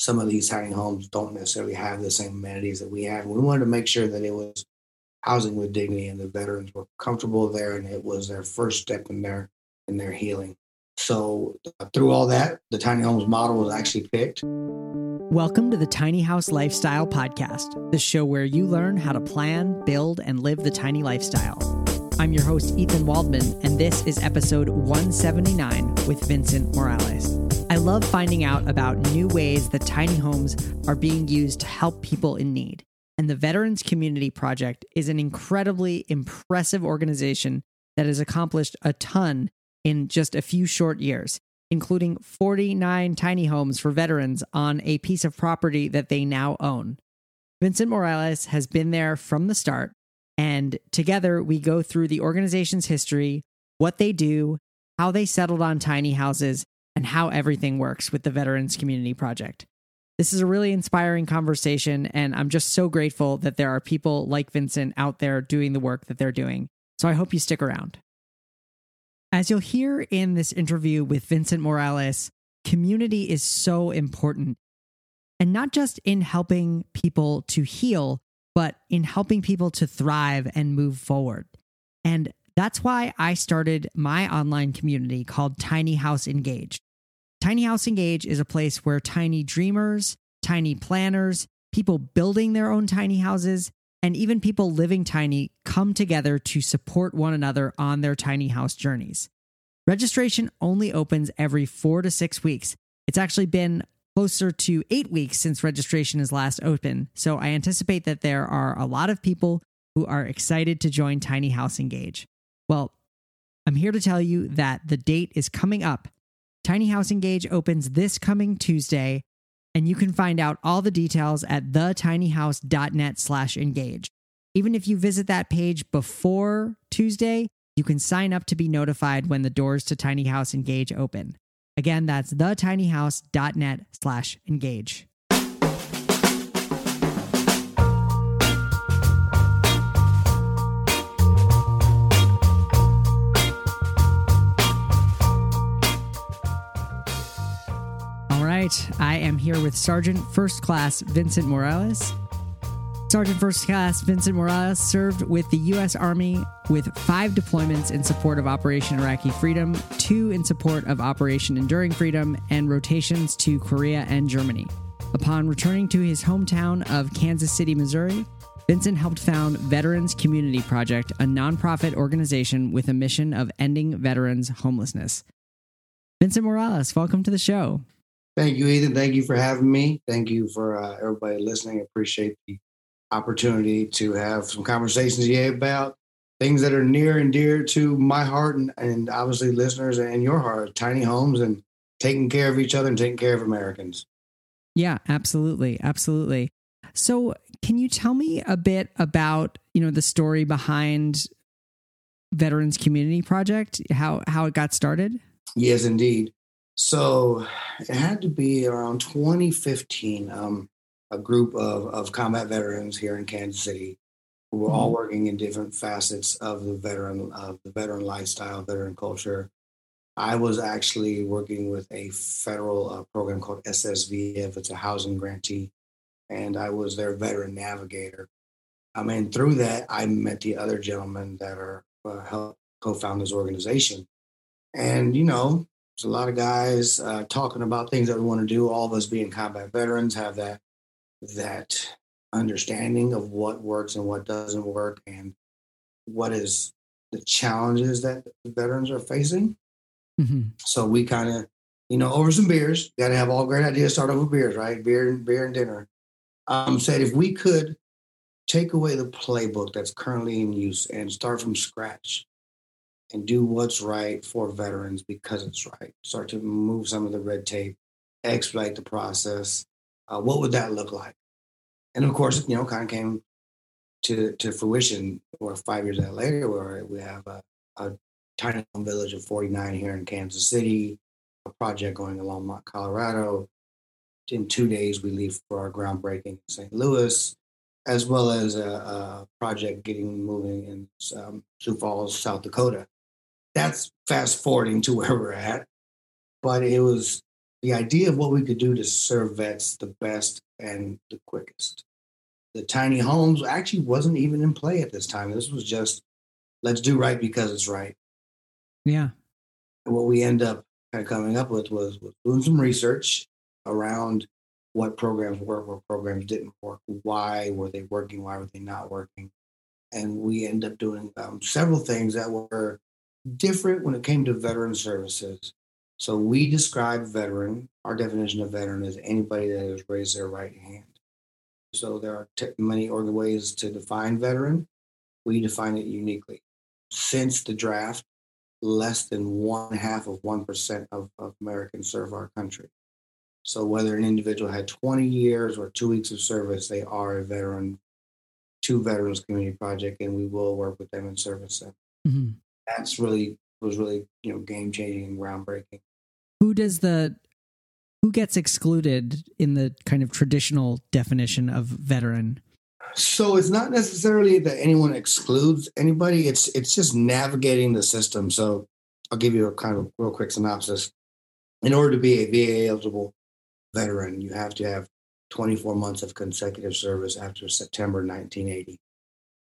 some of these tiny homes don't necessarily have the same amenities that we have. We wanted to make sure that it was housing with dignity and the veterans were comfortable there and it was their first step in their in their healing. So uh, through all that, the tiny homes model was actually picked. Welcome to the Tiny House Lifestyle Podcast, the show where you learn how to plan, build, and live the tiny lifestyle. I'm your host, Ethan Waldman, and this is episode 179 with Vincent Morales. I love finding out about new ways that tiny homes are being used to help people in need. And the Veterans Community Project is an incredibly impressive organization that has accomplished a ton in just a few short years, including 49 tiny homes for veterans on a piece of property that they now own. Vincent Morales has been there from the start, and together we go through the organization's history, what they do, how they settled on tiny houses, and how everything works with the Veterans Community Project. This is a really inspiring conversation, and I'm just so grateful that there are people like Vincent out there doing the work that they're doing. So I hope you stick around. As you'll hear in this interview with Vincent Morales, community is so important. And not just in helping people to heal, but in helping people to thrive and move forward. And that's why I started my online community called Tiny House Engage. Tiny House Engage is a place where tiny dreamers, tiny planners, people building their own tiny houses, and even people living tiny come together to support one another on their tiny house journeys. Registration only opens every four to six weeks. It's actually been closer to eight weeks since registration is last open, so I anticipate that there are a lot of people who are excited to join Tiny House Engage. Well, I'm here to tell you that the date is coming up. Tiny House Engage opens this coming Tuesday, and you can find out all the details at thetinyhouse.net slash engage. Even if you visit that page before Tuesday, you can sign up to be notified when the doors to Tiny House Engage open. Again, that's thetinyhouse.net slash engage. Right. I am here with Sergeant First Class Vincent Morales. Sergeant First Class Vincent Morales served with the U.S. Army with five deployments in support of Operation Iraqi Freedom, two in support of Operation Enduring Freedom, and rotations to Korea and Germany. Upon returning to his hometown of Kansas City, Missouri, Vincent helped found Veterans Community Project, a nonprofit organization with a mission of ending veterans' homelessness. Vincent Morales, welcome to the show. Thank you, Ethan. Thank you for having me. Thank you for uh, everybody listening. I appreciate the opportunity to have some conversations here about things that are near and dear to my heart and, and obviously listeners and your heart tiny homes and taking care of each other and taking care of Americans. Yeah, absolutely. Absolutely. So, can you tell me a bit about, you know, the story behind Veterans Community Project, how how it got started? Yes, indeed. So it had to be around 2015. Um, a group of, of combat veterans here in Kansas City who were mm-hmm. all working in different facets of the veteran of the veteran lifestyle, veteran culture. I was actually working with a federal uh, program called SSVF. It's a housing grantee, and I was their veteran navigator. I mean, through that, I met the other gentlemen that are uh, help co-found this organization, and you know, there's a lot of guys uh, talking about things that we want to do. All of us being combat veterans have that that understanding of what works and what doesn't work, and what is the challenges that veterans are facing. Mm-hmm. So we kind of, you know, over some beers, got to have all great ideas. Start over beers, right? Beer, and beer, and dinner. Um, said if we could take away the playbook that's currently in use and start from scratch and do what's right for veterans because it's right. Start to move some of the red tape, expedite the process. Uh, what would that look like? And of course, you know, kind of came to to fruition or five years later, where we have a, a tiny village of 49 here in Kansas City, a project going Longmont Colorado. In two days, we leave for our groundbreaking in St. Louis, as well as a, a project getting moving in um, Sioux Falls, South Dakota that's fast forwarding to where we're at. But it was the idea of what we could do to serve vets the best and the quickest. The tiny homes actually wasn't even in play at this time. This was just let's do right because it's right. Yeah. And what we end up kind of coming up with was, was doing some research around what programs work, what programs didn't work, why were they working, why were they not working, and we end up doing um, several things that were different when it came to veteran services. So we describe veteran. Our definition of veteran is anybody that has raised their right hand. So there are t- many other ways to define veteran. We define it uniquely. Since the draft, less than one half of 1% of, of Americans serve our country. So whether an individual had 20 years or two weeks of service, they are a veteran to Veterans Community Project, and we will work with them and service. Mm-hmm. That's really was really you know game changing and groundbreaking. Who does the who gets excluded in the kind of traditional definition of veteran? So it's not necessarily that anyone excludes anybody. It's it's just navigating the system. So I'll give you a kind of real quick synopsis. In order to be a VA eligible veteran, you have to have 24 months of consecutive service after September 1980.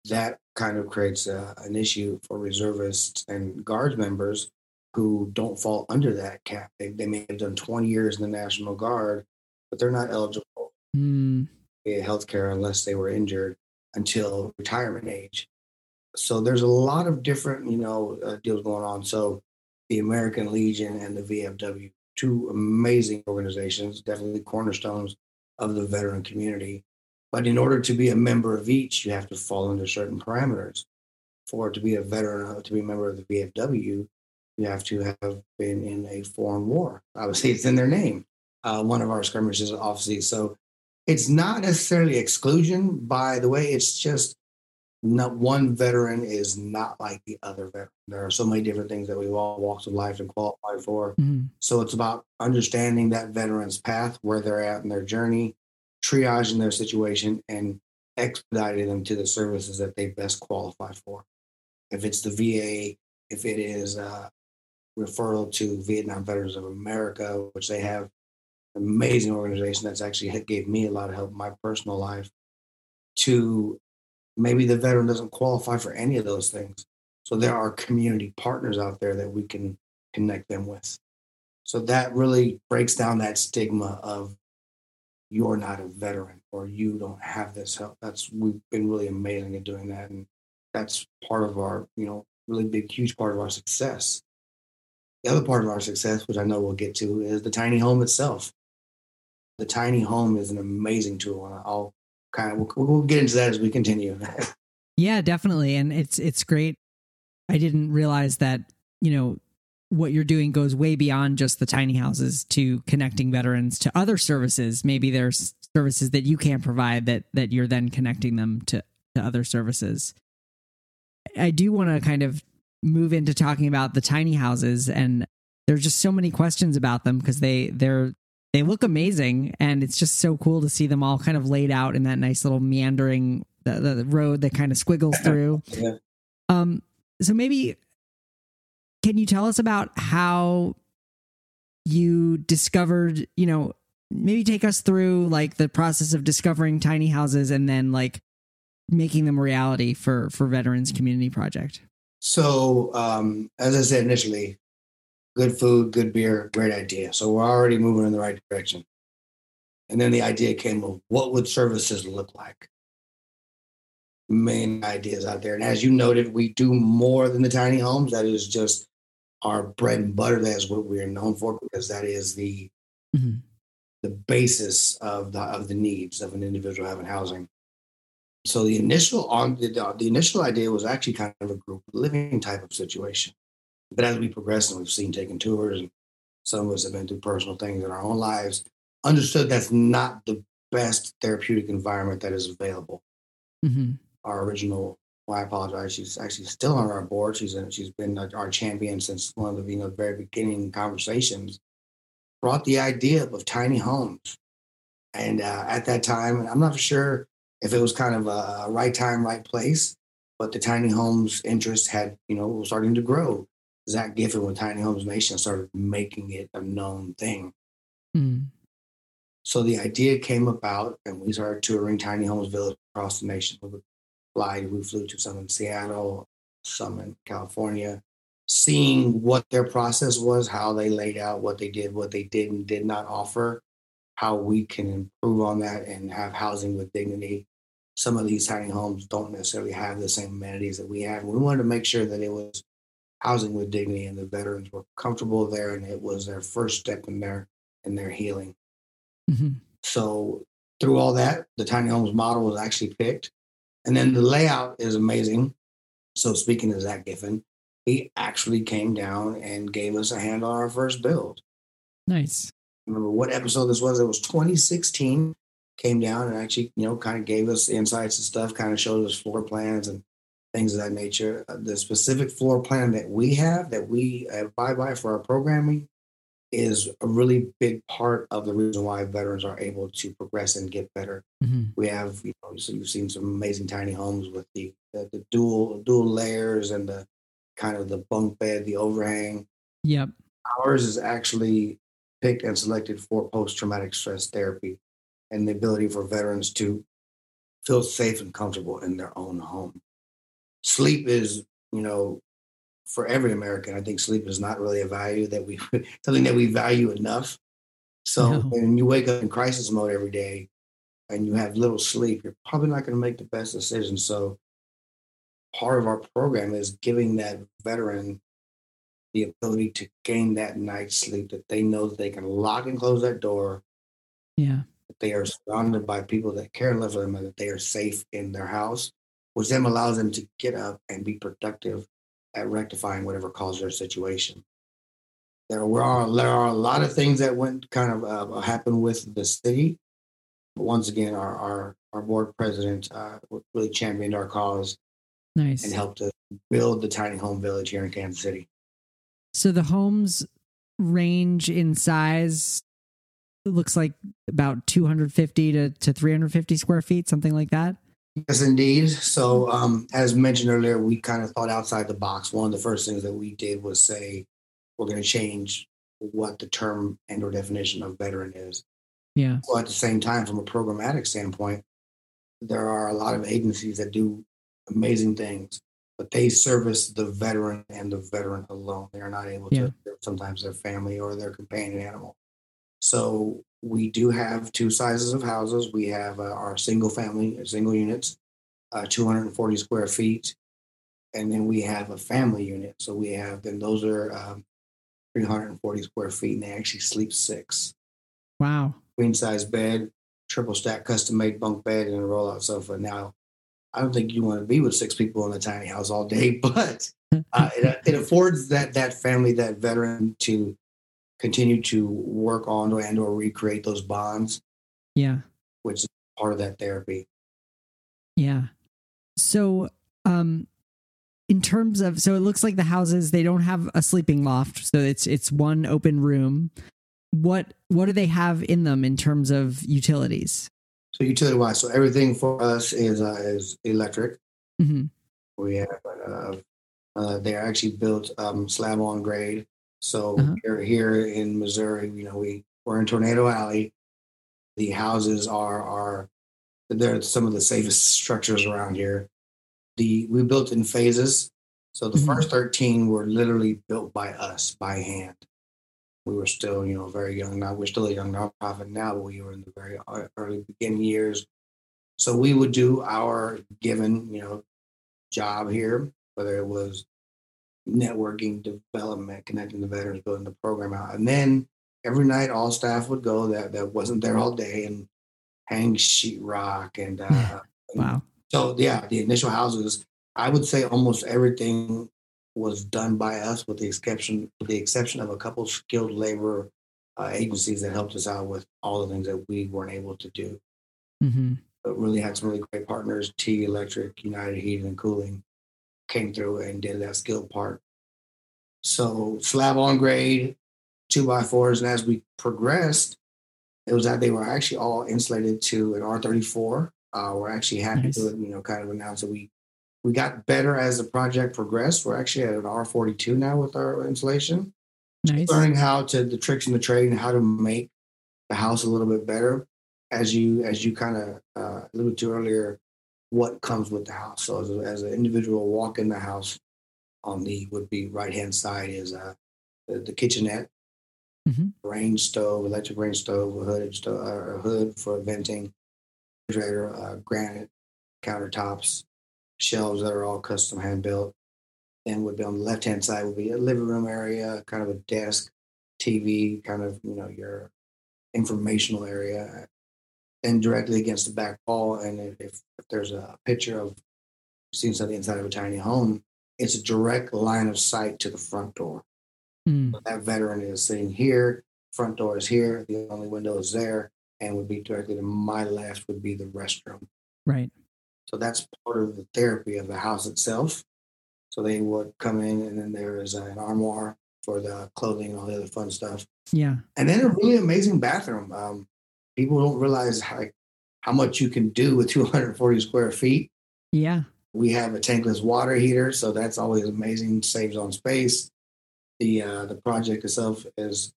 That kind of creates a, an issue for reservists and guards members who don't fall under that cap. They, they may have done 20 years in the National Guard, but they're not eligible mm. for health care unless they were injured until retirement age. So there's a lot of different, you know, uh, deals going on. So the American Legion and the VFW, two amazing organizations, definitely cornerstones of the veteran community. But in order to be a member of each, you have to fall under certain parameters. For to be a veteran, uh, to be a member of the VFW, you have to have been in a foreign war. Obviously, it's in their name. Uh, one of our skirmishes, obviously. So it's not necessarily exclusion. By the way, it's just not one veteran is not like the other veteran. There are so many different things that we've all walks of life and qualify for. Mm-hmm. So it's about understanding that veteran's path, where they're at in their journey, triaging their situation, and expediting them to the services that they best qualify for. If it's the VA, if it is a referral to Vietnam Veterans of America, which they have an amazing organization that's actually gave me a lot of help in my personal life, to maybe the veteran doesn't qualify for any of those things. So there are community partners out there that we can connect them with. So that really breaks down that stigma of you're not a veteran or you don't have this help. That's we've been really amazing at doing that. And that's part of our, you know, really big, huge part of our success. The other part of our success, which I know we'll get to, is the tiny home itself. The tiny home is an amazing tool, and I'll kind of we'll, we'll get into that as we continue. yeah, definitely, and it's it's great. I didn't realize that you know what you're doing goes way beyond just the tiny houses to connecting veterans to other services. Maybe there's services that you can't provide that that you're then connecting them to to other services. I do want to kind of move into talking about the tiny houses and there's just so many questions about them because they they're they look amazing and it's just so cool to see them all kind of laid out in that nice little meandering the, the road that kind of squiggles through yeah. um so maybe can you tell us about how you discovered you know maybe take us through like the process of discovering tiny houses and then like making them reality for for veterans community project so um as i said initially good food, good beer, great idea. So we're already moving in the right direction. And then the idea came of what would services look like? Main ideas out there. And as you noted, we do more than the tiny homes. That is just our bread and butter. That is what we are known for because that is the mm-hmm. the basis of the of the needs of an individual having housing. So the initial on the, the initial idea was actually kind of a group living type of situation. But as we progress and we've seen taking tours, and some of us have been through personal things in our own lives, understood that's not the best therapeutic environment that is available. Mm-hmm. Our original, well, I apologize, she's actually still on our board. She's she's been our champion since one of the you know very beginning conversations. Brought the idea of tiny homes, and uh, at that time, I'm not sure if it was kind of a right time, right place, but the tiny homes interest had you know was starting to grow Zack Giffin with Tiny Homes Nation started making it a known thing. Mm. So the idea came about, and we started touring tiny homes village across the nation. We would we flew to some in Seattle, some in California, seeing what their process was, how they laid out, what they did, what they did and did not offer, how we can improve on that and have housing with dignity. Some of these tiny homes don't necessarily have the same amenities that we have. We wanted to make sure that it was housing with dignity and the veterans were comfortable there and it was their first step in their in their healing. hmm So through all that, the tiny homes model was actually picked. And then the layout is amazing. So speaking of Zack Giffin, he actually came down and gave us a hand on our first build. Nice. Remember what episode this was? It was 2016. Came down and actually, you know, kind of gave us insights and stuff, kind of showed us floor plans and things of that nature. Uh, The specific floor plan that we have, that we abide by for our programming, is a really big part of the reason why veterans are able to progress and get better. hmm We have, you know, so you've seen some amazing tiny homes with the, the the dual dual layers and the kind of the bunk bed, the overhang. Yep. Ours is actually picked and selected for post traumatic stress therapy and the ability for veterans to feel safe and comfortable in their own home. Sleep is, you know, for every American, I think sleep is not really a value that we something that we value enough. So No. when you wake up in crisis mode every day and you have little sleep, you're probably not going to make the best decisions. So part of our program is giving that veteran the ability to gain that night's sleep that they know that they can lock and close that door, Yeah. that they are surrounded by people that care and love for them, and that they are safe in their house, which then allows them to get up and be productive at rectifying whatever caused their situation. There were there are a lot of things that went kind of uh, happened with the city. But once again, our our, our board president uh, really championed our cause Nice. and helped us build the tiny home village here in Kansas City. So the homes range in size. It looks like about 250 to, to 350 square feet, something like that. Yes, indeed. So, um, as mentioned earlier, we kind of thought outside the box. One of the first things that we did was say we're going to change what the term and/or definition of veteran is. Yeah. Well, at the same time, from a programmatic standpoint, there are a lot of agencies that do amazing things, but they service the veteran and the veteran alone. They are not able to sometimes their family or their companion animal. So we do have two sizes of houses. We have uh, our single family, single units, uh, 240 square feet, and then we have a family unit. So we have then those are um, 340 square feet, and they actually sleep six Wow. queen size bed, triple stack custom made bunk bed, and a roll out sofa. Now, I don't think you want to be with six people in a tiny house all day, but uh, it, it affords that that family, that veteran, to continue to work on or and or recreate those bonds, Yeah. which is part of that therapy. Yeah. So, um, in terms of, so it looks like the houses they don't have a sleeping loft, so it's it's one open room. What what do they have in them in terms of utilities? So utility wise, so everything for us is uh, is electric. hmm We have uh, uh, they're actually built um, slab on grade. So Uh-huh. here, here in Missouri, you know, we we're in Tornado Alley. The houses are are they're some of the safest structures around here. The we built in phases. So the Mhm. first thirteen were literally built by us by hand. We were still, you know, very young. Now we're still a young nonprofit now, but we were in the very early beginning years. So we would do our given, you know, job here, whether it was networking, development, connecting the veterans, building the program out. And then every night all staff would go that that wasn't there all day and hang sheetrock and uh Wow. so yeah, the initial houses, I would say almost everything was done by us with the exception with the exception of a couple skilled labor uh, agencies that helped us out with all the things that we weren't able to do hmm but really had some really great partners. T Electric, United Heating and Cooling came through and did that skill part. So slab on grade, two by fours, and as we progressed, it was that they were actually all insulated to an R34. Uh, we're actually happy Nice. to you know kind of announce that we we got better as the project progressed. We're actually at an R42 now with our insulation Nice. learning how to the tricks in the trade and how to make the house a little bit better as you as you kind of uh, alluded to earlier what comes with the house. So as, a, as an individual walk in the house on the would be right hand side is uh, the, the kitchenette. Mhm. range stove electric range stove a hooded stove a hood for venting refrigerator uh, granite countertops shelves that are all custom hand built. Then would be on the left hand side would be a living room area kind of a desk tv kind of you know your informational area and directly against the back wall. And if, if, there's a picture of seeing something inside of a tiny home, it's a direct line of sight to the front door. Mm, So that veteran is sitting here, front door is here, the only window is there, and would be directly to my left would be the restroom. right. So that's part of the therapy of the house itself. So they would come in, and then there is an armoire for the clothing and all the other fun stuff. Yeah. and then a really amazing bathroom. Um, people don't realize how, how much you can do with 240 square feet. Yeah. We have a tankless water heater, so that's always amazing. Saves on space. The uh, the project itself is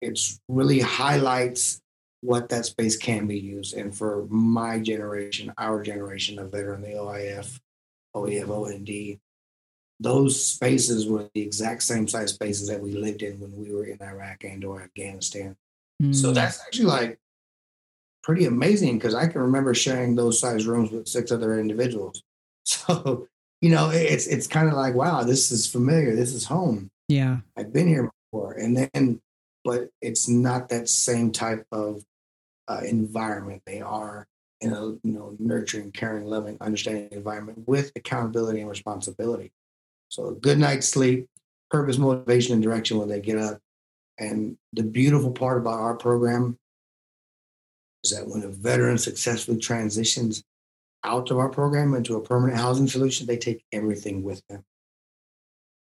it's really highlights what that space can be used. And for my generation, our generation of veteran, the OIF, OEF, OND, those spaces were the exact same size spaces that we lived in when we were in Iraq and or Afghanistan. So Mm, that's actually like pretty amazing because I can remember sharing those size rooms with six other individuals. So, you know, it's it's kind of like, wow, this is familiar. This is home. yeah. I've been here before. And then, but it's not that same type of uh, environment. They are in a you know nurturing, caring, loving, understanding environment with accountability and responsibility. So a good night's sleep, purpose, motivation, and direction when they get up. And the beautiful part about our program is that when a veteran successfully transitions out of our program into a permanent housing solution, they take everything with them.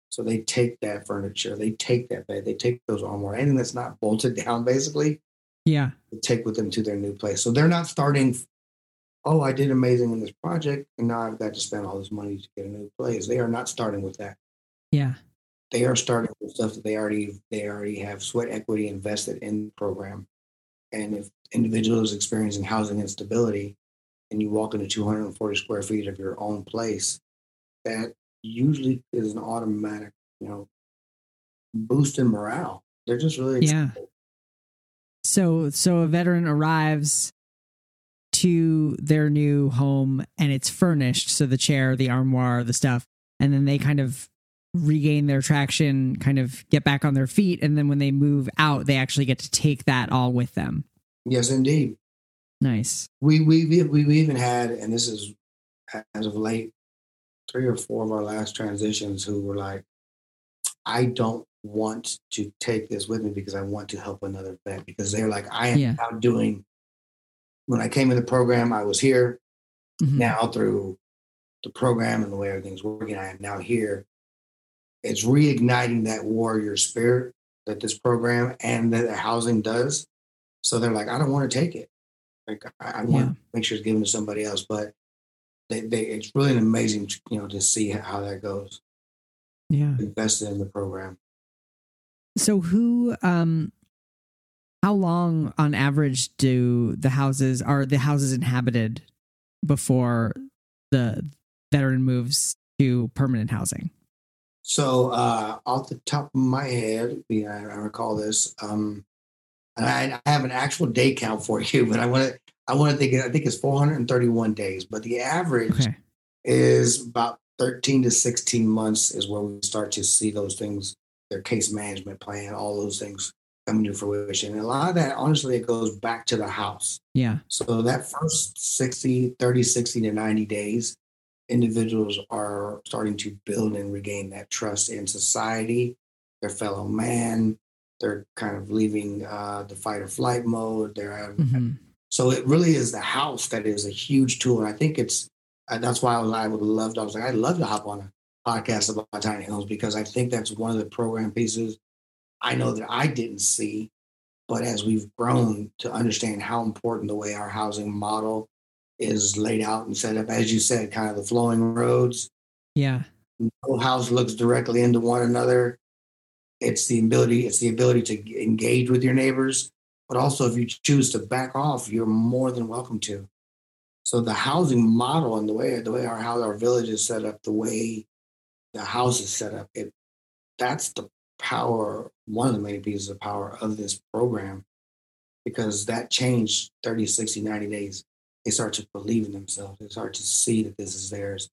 So they take that furniture, they take that bed, they take those armor, anything that's not bolted down, basically, Yeah. they take with them to their new place. So they're not starting, oh, I did amazing in this project, and now I've got to spend all this money to get a new place. They are not starting with that. Yeah. They are starting with stuff that they already they already have sweat equity invested in the program. And if individual is experiencing housing instability and you walk into 240 square feet of your own place, that usually is an automatic, you know, boost in morale. They're just really Yeah. So so a veteran arrives to their new home and it's furnished, so the chair, the armoire, the stuff, and then they kind of regain their traction, kind of get back on their feet, and then when they move out, they actually get to take that all with them. Yes, indeed. Nice. We we we we've even had, and this is as of late, three or four of our last transitions who were like, I don't want to take this with me because I want to help another vet because they're like, I am Yeah. now doing. When I came in the program, I was here. Mhm. Now through the program and the way everything's working, I am now here. It's reigniting that warrior spirit that this program and that the housing does. So they're like, I don't want to take it. Like I, I want Yeah. to make sure it's given to somebody else. But they, they, it's really an amazing, you know, to see how that goes. Yeah. Invested in the program. So who um how long on average do the houses are the houses inhabited before the veteran moves to permanent housing? So uh, off the top of my head, yeah, I recall this. Um, and I, I have an actual day count for you, but I want to I want to think I think it's 431 days, but the average Okay. is about 13 to 16 months is where we start to see those things, their case management plan, all those things coming to fruition. And a lot of that, honestly, it goes back to the house. Yeah. So that first 60, 30, 60 to 90 days, individuals are starting to build and regain that trust in society, their fellow man. They're kind of leaving uh, the fight or flight mode. They're Mhm. so it really is the house that is a huge tool. And I think it's, uh, that's why I was, I would love, I was like, I'd love to hop on a podcast about tiny homes because I think that's one of the program pieces I know that I didn't see. But as we've grown to understand how important the way our housing model is laid out and set up, as you said, kind of the flowing roads, Yeah. no house looks directly into one another. It's the ability, it's the ability to engage with your neighbors, But also, if you choose to back off, you're more than welcome to. So the housing model and the way the way our how our village is set up, the way the house is set up, it that's the power, one of the main pieces of power of this program, because that changed 30, 60, 90 days. They start to believe in themselves. They start to see that this is theirs.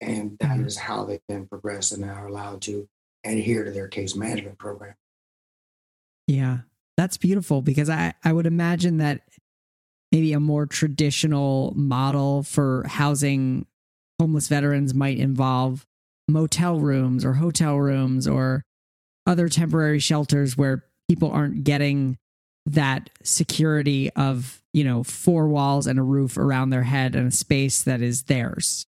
And that Mhm. is how they can progress and are allowed to adhere to their case management program. Yeah. That's beautiful because I, I would imagine that maybe a more traditional model for housing homeless veterans might involve motel rooms or hotel rooms or other temporary shelters where people aren't getting that security of, you know, four walls and a roof around their head and a space that is theirs.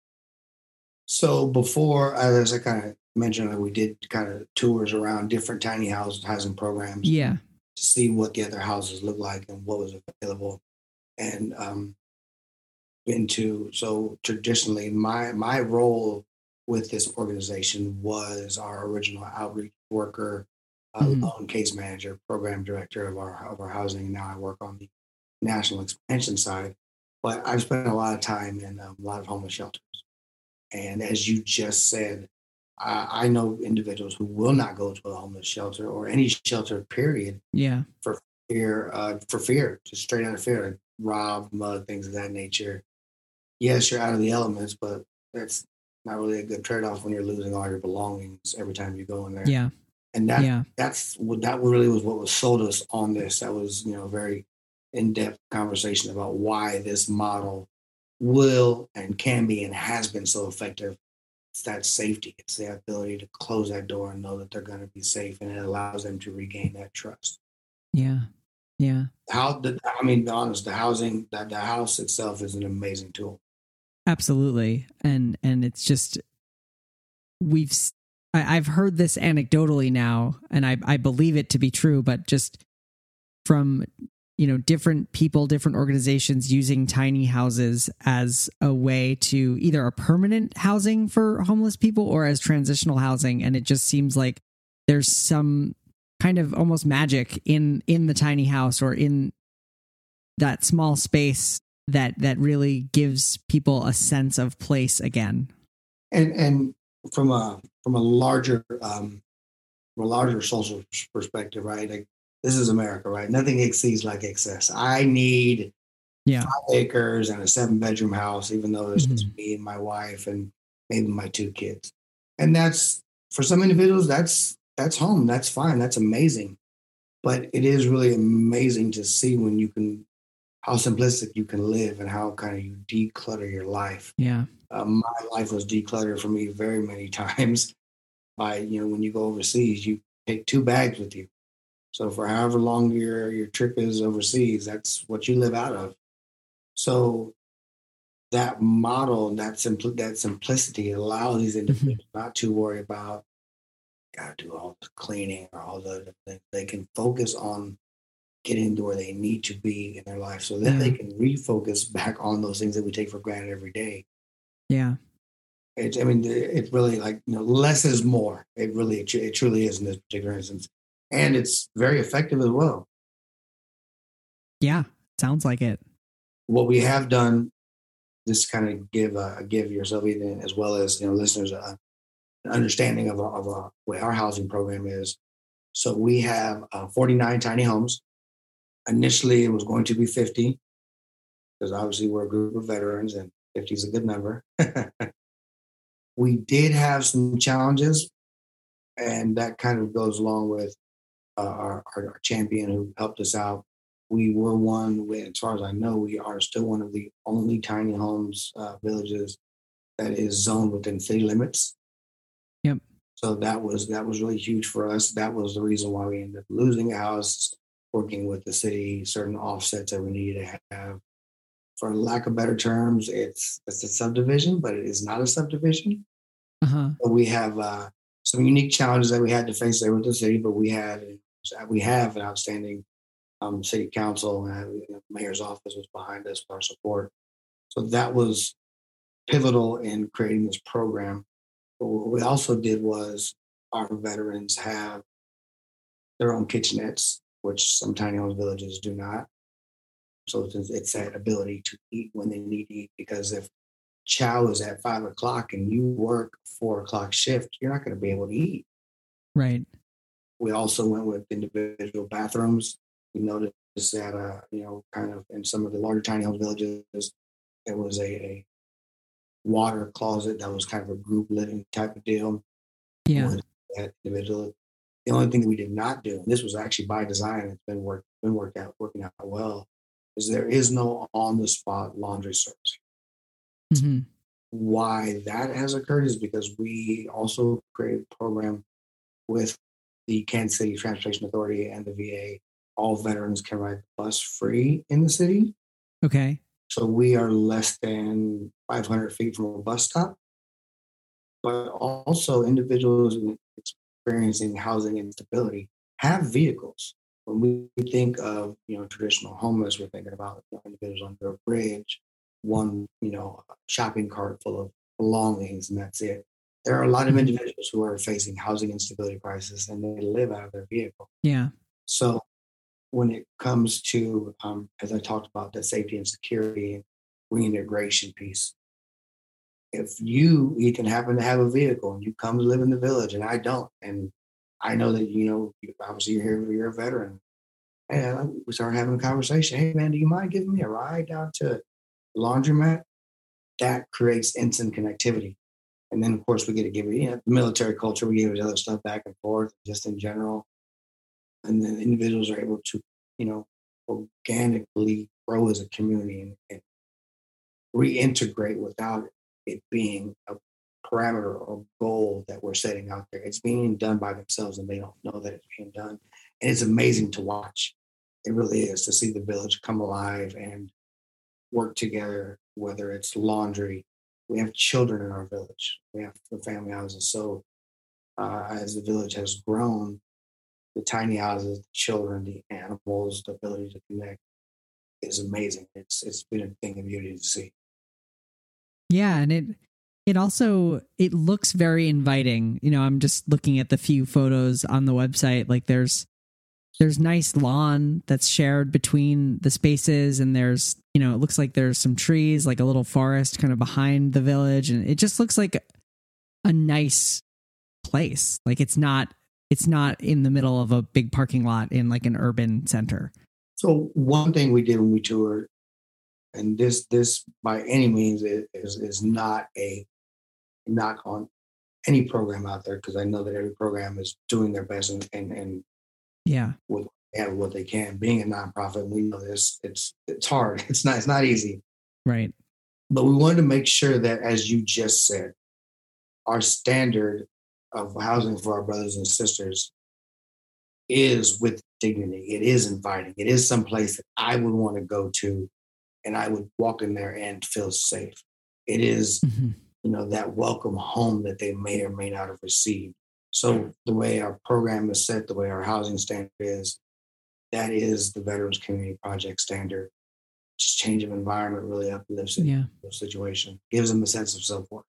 So before, as I kind of mentioned, we did kind of tours around different tiny house housing programs Yeah. to see what the other houses look like and what was available. And um, into so traditionally, my my role with this organization was our original outreach worker, uh, Mhm. loan case manager, program director of our of our housing. Now I work on the national expansion side, but I've spent a lot of time in um, a lot of homeless shelters. And as you just said, I, I know individuals who will not go to a homeless shelter or any shelter, period, Yeah. For fear, uh, for fear, just straight out of fear, like rob, mud, things of that nature. Yes, you're out of the elements, but that's not really a good trade-off when you're losing all your belongings every time you go in there. Yeah. And that Yeah. that's what that really was what was sold us on this. That was, you know, very in-depth conversation about why this model will and can be and has been so effective. It's that safety. It's the ability to close that door and know that they're going to be safe, and it allows them to regain that trust Yeah. Yeah. how the I mean, be honest, the housing that the house itself is an amazing tool. Absolutely. And and it's just we've I've heard this anecdotally now and I I believe it to be true, but just from you know different people different organizations using tiny houses as a way to either a permanent housing for homeless people or as transitional housing and it just seems like there's some kind of almost magic in in the tiny house or in that small space that that really gives people a sense of place again. And and from a from a larger um from a larger social perspective, right? Like this is America, right? Nothing exceeds like excess. I need Yeah. five acres and a seven bedroom house, even though it's just me and my wife and maybe my two kids. And that's for some individuals, that's that's home. That's fine. That's amazing. But it is really amazing to see when you can how simplistic you can live and how kind of you declutter your life. Yeah. Uh, my life was decluttered for me very many times by you know when you go overseas you take two bags with you so for however long your your trip is overseas that's what you live out of. So that model and that simpl- that simplicity allows these mm-hmm. individuals not to worry about gotta do all the cleaning or all the other things. They can focus on getting to where they need to be in their life so that they can refocus back on those things that we take for granted every day. Yeah. it, I mean, it really like you know, less is more. It really, it, it truly is in this particular instance, and it's very effective as well. Yeah. Sounds like it. What we have done, just kind of give uh, give yourself even as well as you know listeners uh, an understanding of of our, what our housing program is. So we have uh, 49 tiny homes. Initially, it was going to be 50 because obviously we're a group of veterans and 50 is a good number. we did have some challenges, and that kind of goes along with uh, our, our, our champion who helped us out. We were one, with, as far as I know, we are still one of the only tiny homes uh, villages that is zoned within city limits. Yep. So that was that was really huge for us. That was the reason why we ended up losing a house, working with the city, certain offsets that we needed to have. For lack of better terms, it's it's a subdivision, but it is not a subdivision. Uh huh. But we have uh, some unique challenges that we had to face there with the city, but we had we have an outstanding um, city council and the mayor's office was behind us for our support. So that was pivotal in creating this program. But what we also did was our veterans have their own kitchenettes which some tiny homes villages do not. So it's, it's that ability to eat when they need to eat. Because if chow is at five o'clock and you work four o'clock shift, you're not going to be able to eat. Right. We also went with individual bathrooms. We noticed that, uh, you know, kind of in some of the larger tiny home villages, there was a, a water closet that was kind of a group living type of deal. Yeah. That individual. The only thing that we did not do, and this was actually by design, it's been work been worked out working out well, is there is no on the spot laundry service. Mm-hmm. Why that has occurred is because we also created a program with the Kansas City Transportation Authority and the VA. All veterans can ride the bus free in the city. Okay. So we are less than 500 feet from a bus stop. But also, individuals experiencing housing instability have vehicles. When we think of you know traditional homeless, we're thinking about you know, individuals under a bridge, one you know shopping cart full of belongings, and that's it. There are a lot of individuals who are facing housing instability crisis, and they live out of their vehicle. Yeah. So when it comes to, um, as I talked about, the safety and security and reintegration piece. If you, Ethan, happen to have a vehicle and you come to live in the village and I don't, and I know that, you know, obviously you're here, you're a veteran. And we start having a conversation. Hey, man, do you mind giving me a ride down to the laundromat? That creates instant connectivity. And then, of course, we get to give you know, military culture. We give each other stuff back and forth, just in general and then individuals are able to, you know, organically grow as a community and, and reintegrate without it being a parameter or goal that we're setting out there. It's being done by themselves and they don't know that it's being done. And it's amazing to watch. It really is to see the village come alive and work together, whether it's laundry. We have children in our village. We have the family houses. So uh, as the village has grown, the tiny houses, the children, the animals, the ability to connect is amazing. It's it's been a thing of beauty to see. Yeah, and it it also it looks very inviting. You know, I'm just looking at the few photos on the website. Like there's there's nice lawn that's shared between the spaces and there's you know it looks like there's some trees like a little forest kind of behind the village and it just looks like a nice place like it's not it's not in the middle of a big parking lot in like an urban center. So one thing we did when we toured, and this this by any means is is not a knock on any program out there because I know that every program is doing their best and and, and yeah with have what they can. Being a nonprofit, we know this. It's it's hard. It's not it's not easy. Right. But we wanted to make sure that, as you just said, our standard of housing for our brothers and sisters is with dignity. It is inviting. It is some place that I would want to go to and I would walk in there and feel safe. It is, mm-hmm. you know, that welcome home that they may or may not have received. So the way our program is set, the way our housing standard is, that is the Veterans Community Project standard. Just change of environment really uplifts yeah. the situation, gives them a sense of self worth.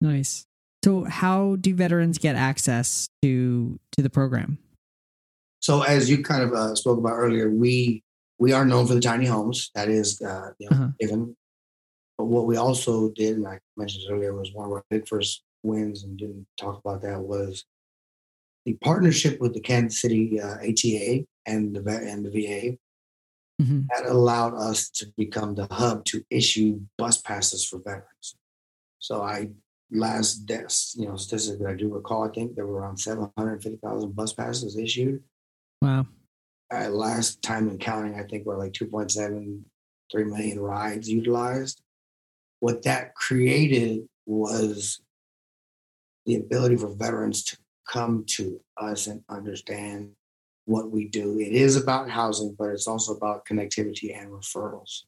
Nice. So, how do veterans get access to to the program? So, as you kind of uh, spoke about earlier, we we are known for the tiny homes. That is, uh, you know, uh-huh. given. But what we also did, and I mentioned earlier, was one of our big first wins, and didn't talk about that was the partnership with the Kansas City uh, ATA and the and the VA. Mm-hmm. That allowed us to become the hub to issue bus passes for veterans. So I last deaths, you know, statistic that I do recall, I think there were around 750,000 bus passes issued. Wow. At last time in counting, I think we're like 2.73 million rides utilized. What that created was the ability for veterans to come to us and understand what we do. It is about housing, but it's also about connectivity and referrals.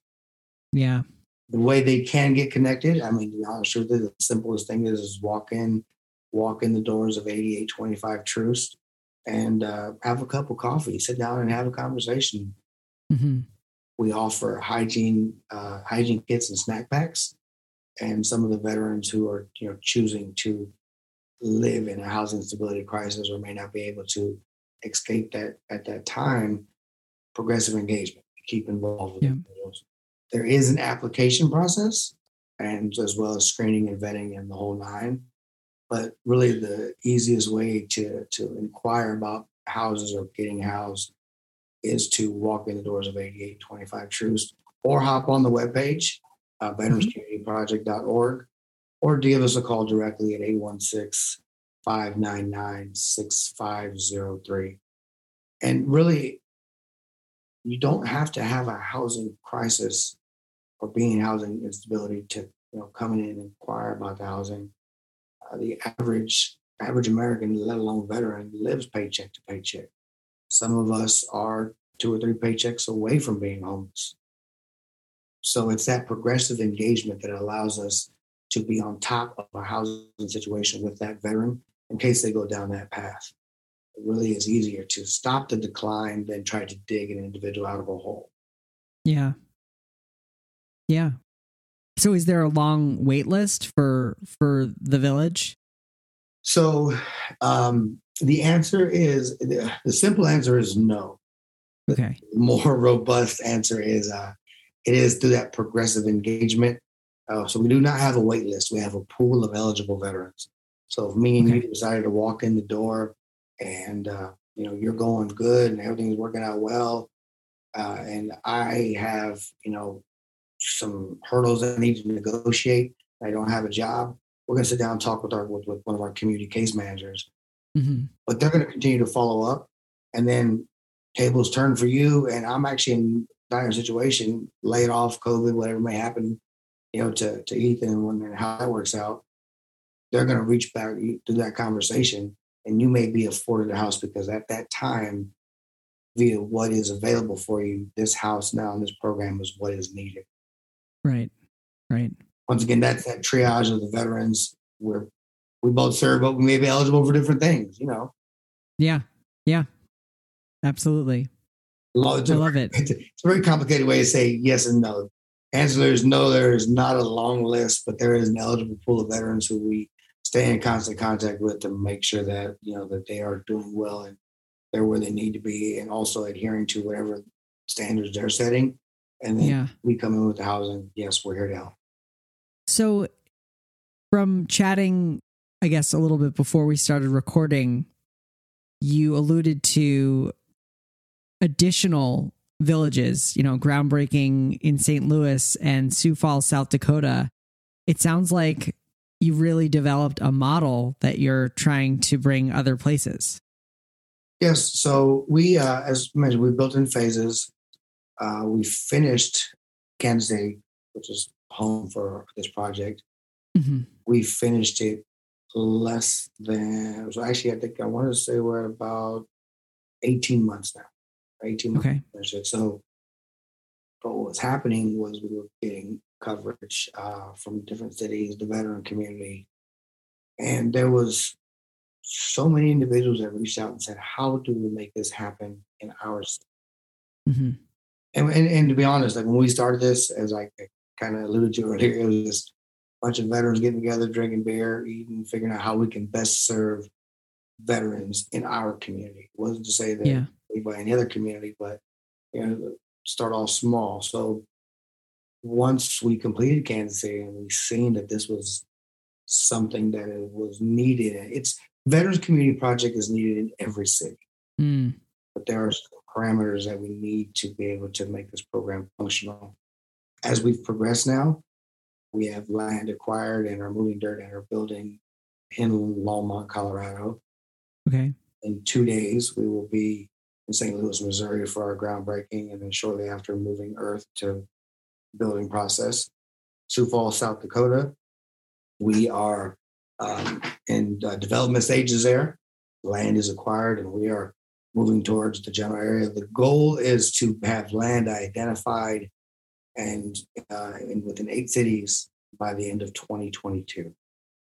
Yeah the way they can get connected. I mean, to be honest with you, the simplest thing is, is walk in, walk in the doors of 8825 Troost and uh, have a cup of coffee, sit down and have a conversation. Mm-hmm. We offer hygiene, uh, hygiene kits and snack packs. And some of the veterans who are, you know, choosing to live in a housing stability crisis or may not be able to escape that at that time progressive engagement, keep involved with Yeah. individuals. There is an application process and as well as screening and vetting and the whole nine. But really the easiest way to to inquire about houses or getting housed is to walk in the doors of 8825 Troost or hop on the webpage, uh, veteranscommunityproject.org, or give us a call directly at 816 599 6503. And really, you don't have to have a housing crisis or being in housing instability to you know come in and inquire about the housing. Uh, the average average American, let alone veteran, lives paycheck to paycheck. Some of us are two or three paychecks away from being homeless. So it's that progressive engagement that allows us to be on top of a housing situation with that veteran in case they go down that path. It really is easier to stop the decline than try to dig an individual out of a hole. Yeah. Yeah. So is there a long wait list for for the village? So um, the answer is the, the simple answer is no. Okay. The more robust answer is uh, it is through that progressive engagement. Uh, so we do not have a wait list. We have a pool of eligible veterans. So if me and Okay. you decided to walk in the door and uh, you know you're going good and everything's working out well, uh, and I have you know some hurdles that I need to negotiate. I don't have a job. We're going to sit down and talk with our with, with one of our community case managers hmm but they're going to continue to follow up. And then tables turn for you. And I'm actually in a dire situation, laid off, COVID, whatever may happen, you know, to, to Ethan when and how that works out. They're going to reach back to that conversation and you may be afforded a house because at that time, via what is available for you, this house now in this program is what is needed. Right. Right. Once again, that's that triage of the veterans where we both serve, but we may be eligible for different things, you know. Yeah. Yeah. Absolutely. Lo- it's I love it. It's a very complicated way to say yes and no. Answer is no, there is not a long list, but there is an eligible pool of veterans who we stay in constant contact with to make sure that, you know, that they are doing well and they're where they need to be and also adhering to whatever standards they're setting. And then Yeah. we come in with the housing. Yes, we're here to help. So, from chatting, I guess, a little bit before we started recording, you alluded to additional villages, you know, groundbreaking in St. Louis and Sioux Falls, South Dakota. It sounds like you really developed a model that you're trying to bring other places. Yes. So we, uh, as mentioned, we built in phases. Uh, we finished Kansas City, which is home for this project. Mhm. we finished it less than so actually I think I want to say we're about 18 months now. 18 months Okay. So but what was happening was we were getting coverage uh, from different cities, the veteran community. And there was so many individuals that reached out and said, How do we make this happen in our city? Mhm. And, and, and to be honest, like when we started this, as I kind of alluded to earlier, it was just a bunch of veterans getting together, drinking beer, eating, figuring out how we can best serve veterans in our community. It wasn't to say that Yeah. In the other community, but you know, start off small. So once we completed Kansas City and we seen that this was something that it was needed, it's Veterans Community Project is needed in every city Mm. but there are parameters that we need to be able to make this program functional. As we've progressed now, we have land acquired and are moving dirt and are building in Longmont, Colorado. Okay. In two days, we will be in St. Louis, Missouri for our groundbreaking, and then shortly after, moving earth to building process. Sioux Falls, South Dakota, we are um, in uh, development stages there. Land is acquired, and we are moving towards the general area. The goal is to have land identified and, uh, and within eight cities by the end of 2022.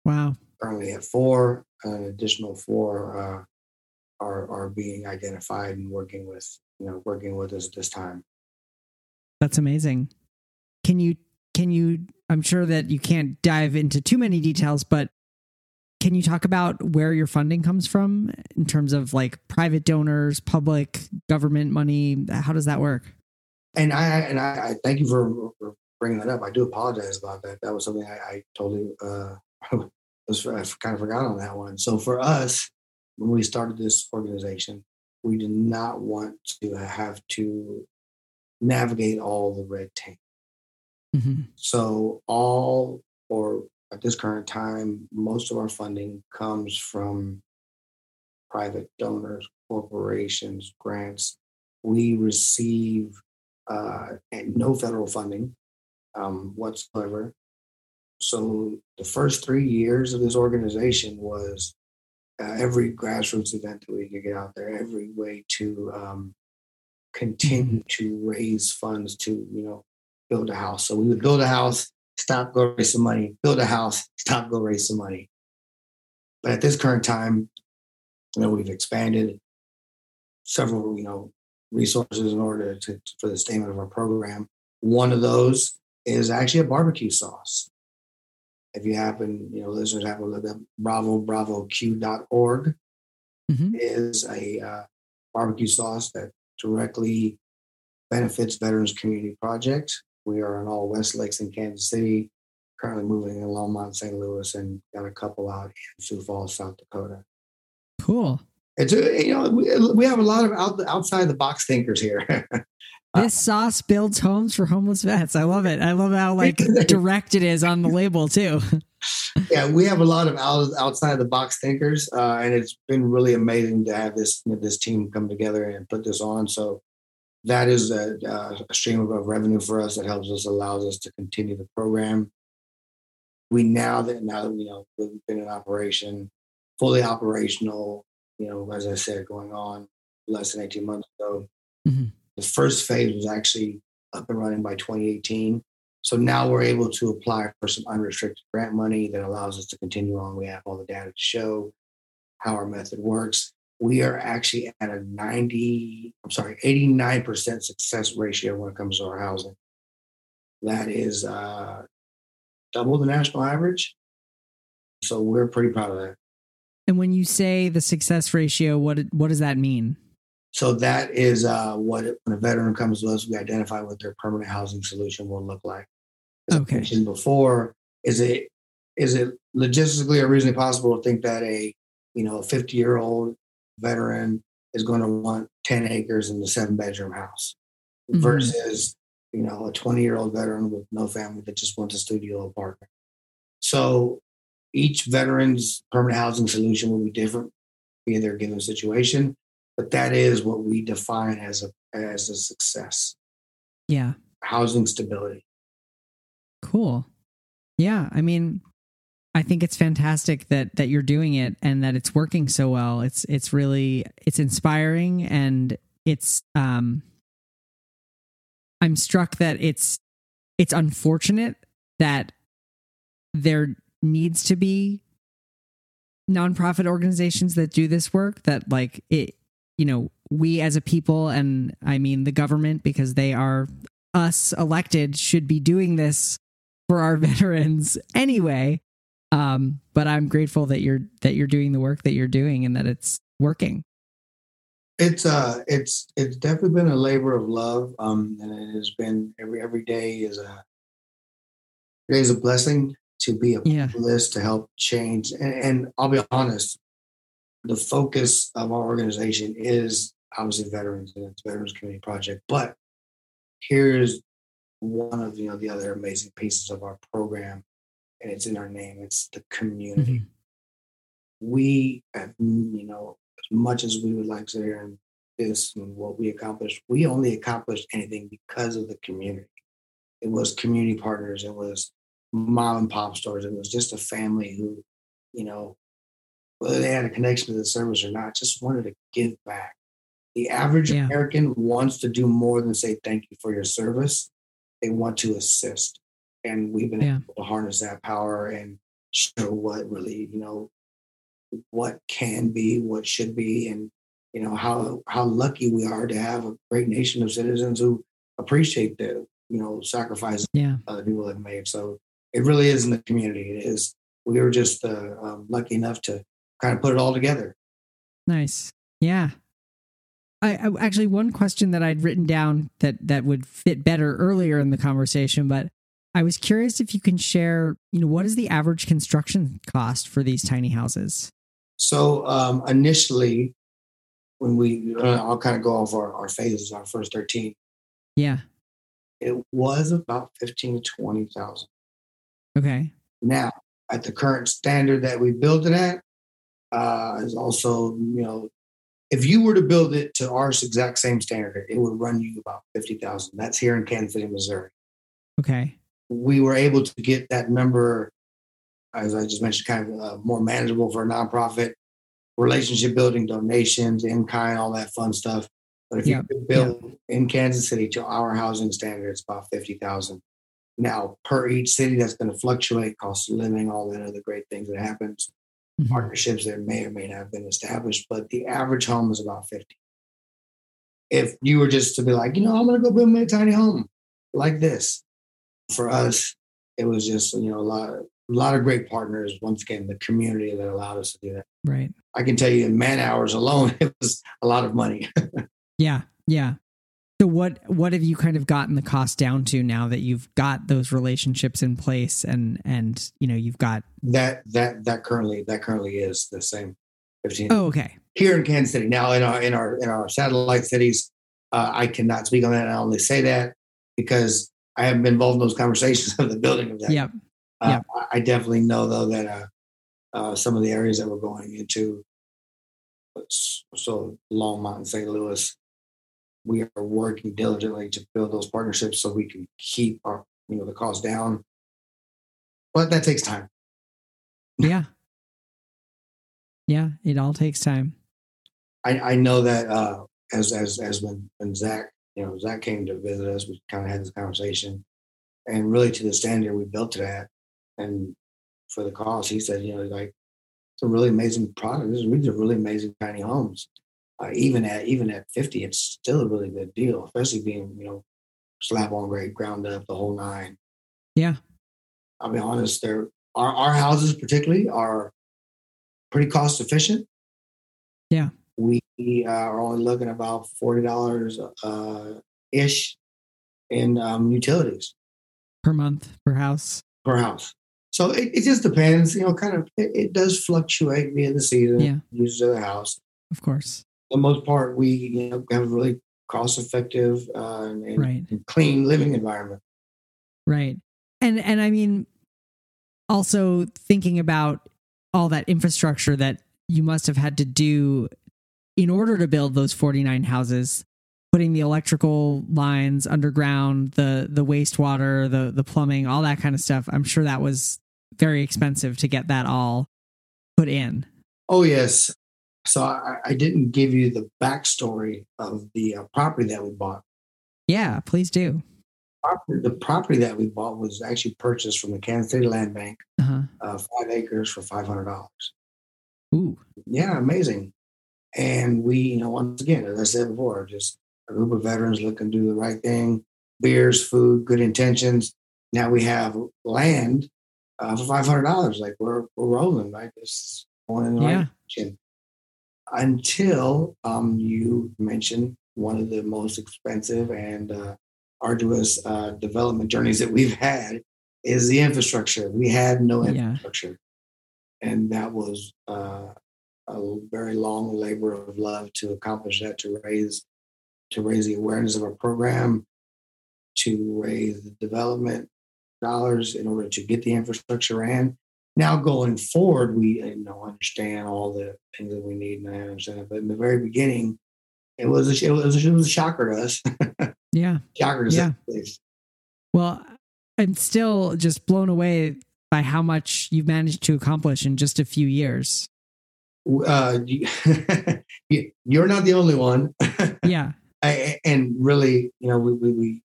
Wow. Currently at four, an additional four uh, are are being identified and working with you know working with us at this time. That's amazing. Can you can you I'm sure that you can't dive into too many details, but can you talk about where your funding comes from in terms of like private donors, public, government money? How does that work? And I and I, I thank you for, for, bringing that up. I do apologize about that. That was something I, I totally uh, was I kind of forgot on that one. So for us, when we started this organization, we did not want to have to navigate all the red tape. Mm-hmm. So all or at this current time, most of our funding comes from private donors, corporations, grants. We receive uh, no federal funding um, whatsoever. So the first three years of this organization was uh, every grassroots event that we could get out there, every way to um, continue mm-hmm. to raise funds to, you know, build a house. So we would build a house, stop, go raise some money, build a house, stop, go raise some money. But at this current time, you know, we've expanded several, you know, resources in order to, for the statement of our program. One of those is actually a barbecue sauce. If you happen, you know, listeners happen to look up bravo bravo q.org mm-hmm. is a uh, barbecue sauce that directly benefits Veterans Community Project. We are in all West Lakes in Kansas City, currently moving in Longmont, St. Louis, and got a couple out in Sioux Falls, South Dakota. Cool. It's you know we, we have a lot of out, outside the box thinkers here. this sauce builds homes for homeless vets. I love it. I love how like direct it is on the label too. yeah, we have a lot of out, outside the box thinkers, uh, and it's been really amazing to have this this team come together and put this on. So that is a, a stream of revenue for us that helps us allows us to continue the program. We now that now that you know we've been in operation, fully operational. You know, as I said, going on less than eighteen months ago. Mm-hmm. The first phase was actually up and running by 2018. So now we're able to apply for some unrestricted grant money that allows us to continue on. We have all the data to show how our method works we are actually at a 90, I'm sorry, 89% success ratio when it comes to our housing. That is uh, double the national average. So we're pretty proud of that. And when you say the success ratio, what what does that mean? So that is uh, what when a veteran comes to us, we identify what their permanent housing solution will look like. As okay. I mentioned before, is it is it logistically or reasonably possible to think that a you know a 50 year old veteran is going to want 10 acres in the seven bedroom house mm-hmm. versus you know a 20 year old veteran with no family that just wants a studio apartment so each veteran's permanent housing solution will be different in their given situation but that is what we define as a as a success. Yeah. Housing stability. Cool. Yeah i mean I think it's fantastic that that you're doing it and that it's working so well. It's it's really it's inspiring and it's um I'm struck that it's it's unfortunate that there needs to be nonprofit organizations that do this work that like it you know we as a people and I mean the government because they are us elected should be doing this for our veterans anyway um, but I'm grateful that you're that you're doing the work that you're doing and that it's working. It's uh it's it's definitely been a labor of love. Um and it has been every every day is a day is a blessing to be a yeah. this to help change. And, and I'll be honest, the focus of our organization is obviously veterans and it's Veterans Community Project. But here's one of you know the other amazing pieces of our program and it's in our name. It's the community. Mm-hmm. We, have, you know, as much as we would like to hear this and what we accomplished, we only accomplished anything because of the community. It was community partners. It was mom and pop stores. It was just a family who, you know, whether they had a connection to the service or not, just wanted to give back. The average yeah. American wants to do more than say thank you for your service. They want to assist and we've been yeah. able to harness that power and show what really you know what can be what should be and you know how how lucky we are to have a great nation of citizens who appreciate the you know sacrifices yeah. other people have made so it really is in the community it is we were just uh, um, lucky enough to kind of put it all together. Nice. Yeah. I, I, actually one question that I'd written down that that would fit better earlier in the conversation, but I was curious if you can share, you know, what is the average construction cost for these tiny houses? So um, initially, when we, uh, I'll kind of go off our, our phases, our first thirteen. Yeah. It was about fifteen to twenty thousand. Okay. Now, at the current standard that we built it at, uh, is also you know if you were to build it to our exact same standard, it would run you about fifty thousand. That's here in Kansas City, Missouri. Okay. We were able to get that number, as I just mentioned, kind of uh, more manageable for a nonprofit. Relationship building, donations, in kind, all that fun stuff. But if Yeah, you build in Kansas City to our housing standards, it's about fifty thousand. Now, per each city, that's going to fluctuate, cost of living, all that other great things that happens Mhm. partnerships that may or may not have been established, but the average home is about 50. If you were just to be like, you know, I'm going to go build me a tiny home like this, for us, it was just, you know, a lot, a lot of great partners. Once again, the community that allowed us to do that. Right. I can tell you in man hours alone, it was a lot of money. Yeah. Yeah. So what what have you kind of gotten the cost down to now that you've got those relationships in place and and you know you've got that, that, that currently, that currently is the same 15. Oh, okay. here in Kansas City. Now, in our in our in our satellite cities, uh, I cannot speak on that. I only say that because I haven't been involved in those conversations of the building of that. Yep. Uh, yep. I- definitely know though that uh, uh, some of the areas that we're going into, so Longmont and St. Louis, we are working diligently to build those partnerships so we can keep our you know the cost down. But that takes time. Yeah. Yeah, it all takes time. I, I know that uh, as as as when when Zack you know Zack came to visit us, we kind of had this conversation, and really to the standard we built it at, and for the cost, he said, you know, like it's a really amazing product. These are really amazing tiny homes. Uh, even at even at fifty, it's still a really good deal, especially being you know slab on grade, ground up, the whole nine. Yeah. I'll be honest, there our our houses particularly are pretty cost efficient. Yeah. We uh, are only looking about forty dollars uh, ish in um, utilities Per month, per house. per house. So it, it just depends, you know, kind of it, it does fluctuate via the season, Yeah. uses of the house. Of course. The most part, we you know have a really cost effective uh, and, and clean living environment. Right. And and I mean also thinking about all that infrastructure that you must have had to do in order to build those 49 houses, putting the electrical lines underground, the the wastewater, the the plumbing, all that kind of stuff. I'm sure that was very expensive to get that all put in. Oh yes. So I, I didn't give you the backstory of the uh, property that we bought. Yeah, please do. The property that we bought was actually purchased from the Kansas City Land Bank, Uh-huh. uh, five acres for five hundred dollars. Ooh. Yeah, amazing. And we, you know, once again, as I said before, just a group of veterans looking to do the right thing, beers, food, good intentions. Now we have land uh, for five hundred dollars. Like we're we're rolling, right? This going in the Yeah. right direction. Until um, you mentioned one of the most expensive and uh, arduous uh, development journeys that we've had is the infrastructure. We had no Yeah. infrastructure, and that was uh, a very long labor of love to accomplish that. To raise to raise the awareness of our program, to raise the development dollars in order to get the infrastructure in. Now going forward, we you know understand all the things that we need, and I understand it. But in the very beginning, it was a, it was it was a shocker to us. Yeah. shocker to Yeah. Well, I'm still just blown away by how much you've managed to accomplish in just a few years. Uh, you, you're not the only one. Yeah. I, and really, you know, we, we, we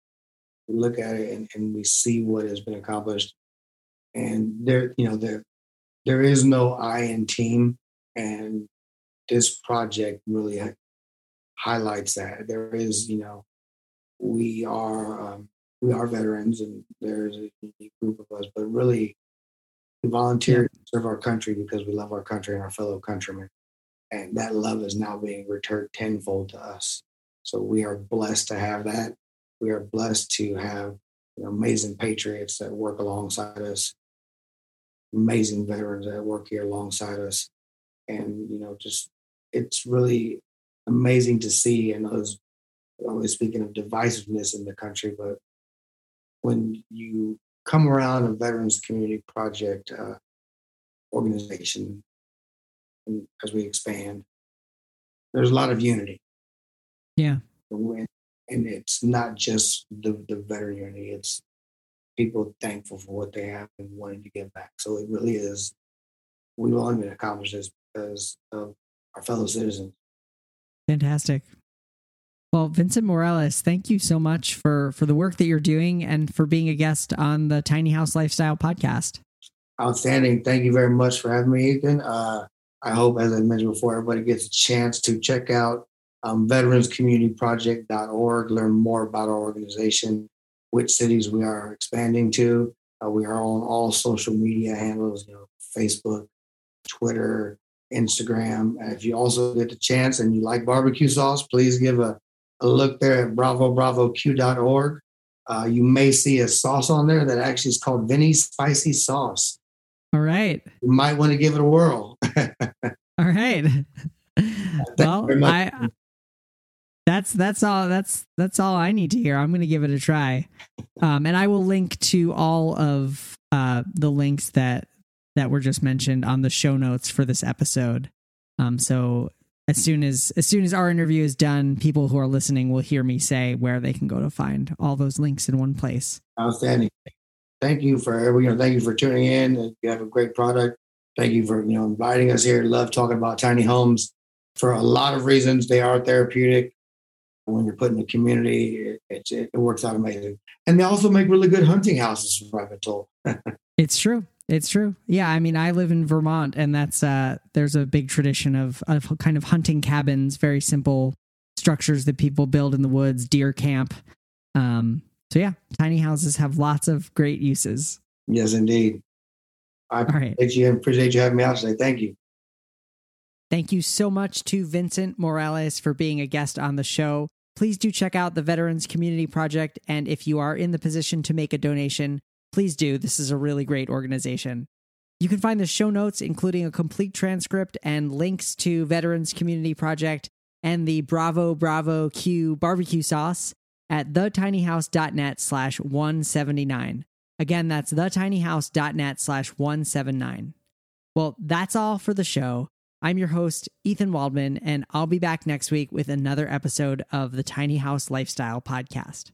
look at it and, and we see what has been accomplished. And there, you know, there, there is no I in team. And this project really highlights that. There is, you know, we are, um, we are veterans and there's a unique group of us, but really We volunteer yeah. to serve our country because we love our country and our fellow countrymen. And that love is now being returned tenfold to us. So we are blessed to have that. We are blessed to have you know, amazing patriots that work alongside us, amazing veterans that work here alongside us. And, you know, just it's really amazing to see. And I was always speaking of divisiveness in the country, but when you come around a Veterans Community Project uh, organization, and as we expand, there's a lot of unity. Yeah. And it's not just the, the veteran unity, it's people thankful for what they have and wanting to give back. So it really is, we've only been accomplished this because of our fellow citizens. Fantastic. Well, Vincent Morales, thank you so much for for the work that you're doing and for being a guest on the Tiny House Lifestyle podcast. Outstanding. Thank you very much for having me, Ethan. Uh, I hope, as I mentioned before, everybody gets a chance to check out um, veteranscommunityproject.org, learn more about our organization, which cities we are expanding to. Uh, we are on all social media handles, you know, Facebook, Twitter, Instagram. If you also get the chance and you like barbecue sauce, please give a, a look there at bravobravoq.org. Uh, you may see a sauce on there that actually is called Vinny's Spicy Sauce. All right. You might want to give it a whirl. all right. well, I that's that's all that's that's all I need to hear. I'm going to give it a try. Um, and I will link to all of uh, the links that that were just mentioned on the show notes for this episode. Um, so as soon as as soon as our interview is done, people who are listening will hear me say where they can go to find all those links in one place. Outstanding. Thank you for you know thank you for tuning in. You have a great product. Thank you for you know inviting us here. Love talking about tiny homes for a lot of reasons. They are therapeutic. When you're put in the community, it, it, it works out amazing. And they also make really good hunting houses, from what I've been told. it's true. It's true. Yeah, I mean, I live in Vermont, and that's uh, there's a big tradition of of kind of hunting cabins, very simple structures that people build in the woods, deer camp. Um, so yeah, tiny houses have lots of great uses. Yes, indeed. I appreciate right. you appreciate you having me out today. Thank you. Thank you so much to Vincent Morales for being a guest on the show. Please do check out the Veterans Community Project, and if you are in the position to make a donation, please do. This is a really great organization. You can find the show notes, including a complete transcript and links to Veterans Community Project and the Bravo Bravo Q barbecue sauce at thetinyhouse.net slash 179. Again, that's thetinyhouse.net slash 179. Well, that's all for the show. I'm your host, Ethan Waldman, and I'll be back next week with another episode of the Tiny House Lifestyle Podcast.